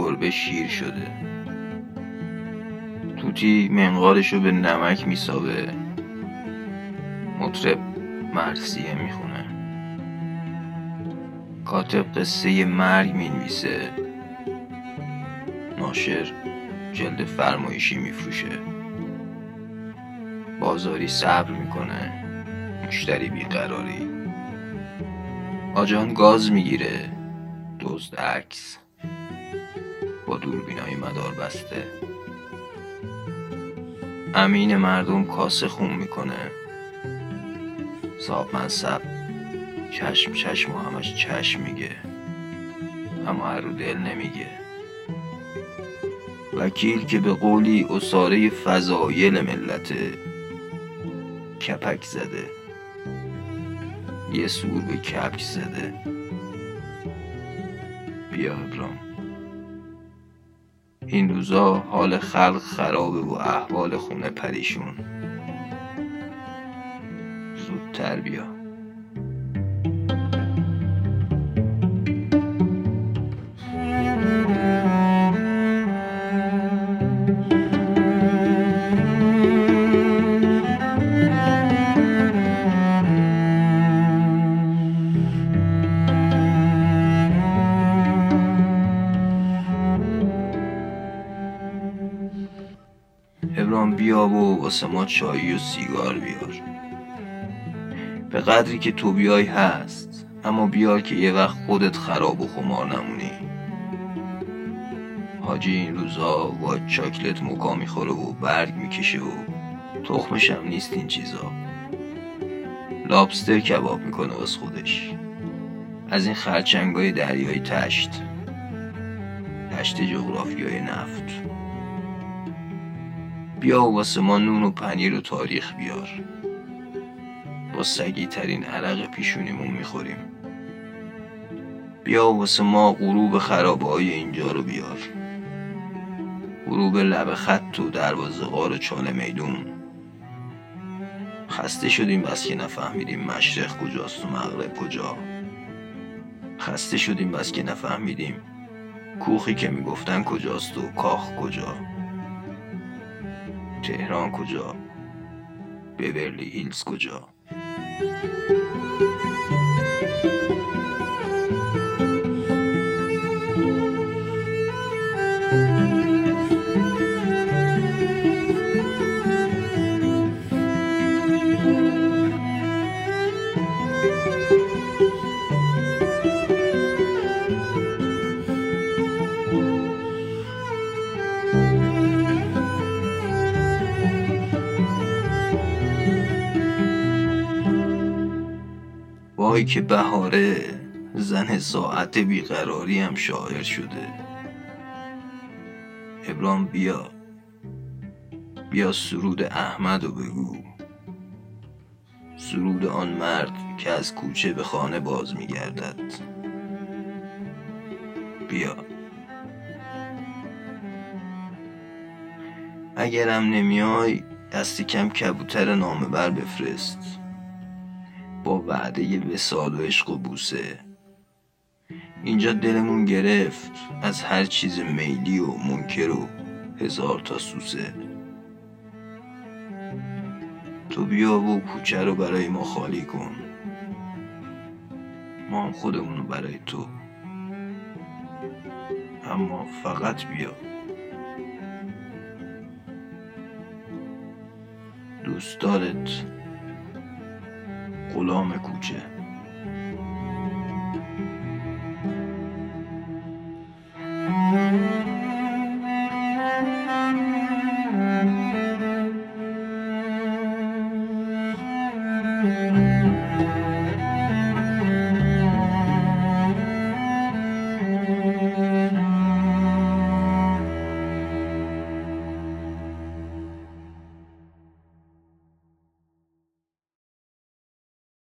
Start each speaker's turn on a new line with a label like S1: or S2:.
S1: گربه شیر شده. توتی منقارشو به نمک میسابه. مطرب مرسیه می‌خونه. کاتب قصه مرگ می‌نویسه. ناشر جلد فرمایشی میفروشه. بازاری صبر می‌کنه. مشتری بیقراری. آجان گاز می‌گیره. دزد عکس. با دوربینای مدار بسته. امین مردم کاسه خون می‌کنه. صاحب منصب چشم چشم و همش چشم میگه. اما هر رو دل نمیگه. وکیل که به قولی اصاره فضایل ملت کپک زده. یه سور به کپک زده. بیا ابرام. این روزا حال خلق خرابه و احوال خونه پریشون. زودتر بیا. ابرام بیا و واسه ما چایی و سیگار بیار. به قدری که تو بیای هست اما بیار که یه وقت خودت خراب و خمار نمونی. حاجی این روزا با چاکلت موکا می‌خوره و برگ می‌کشه و تخمش هم نیست این چیزا. لابستر کباب می‌کنه واس خودش. از این خرچنگای دریای تشت. تشت جغرافیای نفت. بیا و واسه ما نون و پنیر و تاریخ بیار. با سگی ترین عرق پیشونیمون می‌خوریم. بیا و واسه ما غروب خرابه های اینجا رو بیار. غروب لب خط و دروازه غار چاله میدون. خسته شدیم بس که نفهمیدیم مشرق کجاست و مغرب کجا. خسته شدیم بس که نفهمیدیم کوخی که می‌گفتن کجاست و کاخ کجا. تهران کجا؟ بورلی هیلز کجا؟ وای که بهاره زن ساعت بیقراری هم شاعر شده. ابرام بیا. بیا سرود احمد و بگو. سرود آن مرد که از کوچه به خانه باز میگردد. بیا. اگرم نمیای دست کم کبوتر نامه بر بفرست. با وعده وسال و عشق و بوسه. اینجا دلمون گرفت از هر چیز میلی و منکر و هزار تا سوسه. تو بیا و کوچه رو برای ما خالی کن. ما هم خودمون برای تو. اما فقط بیا. دوست دارت. غلام کوچه.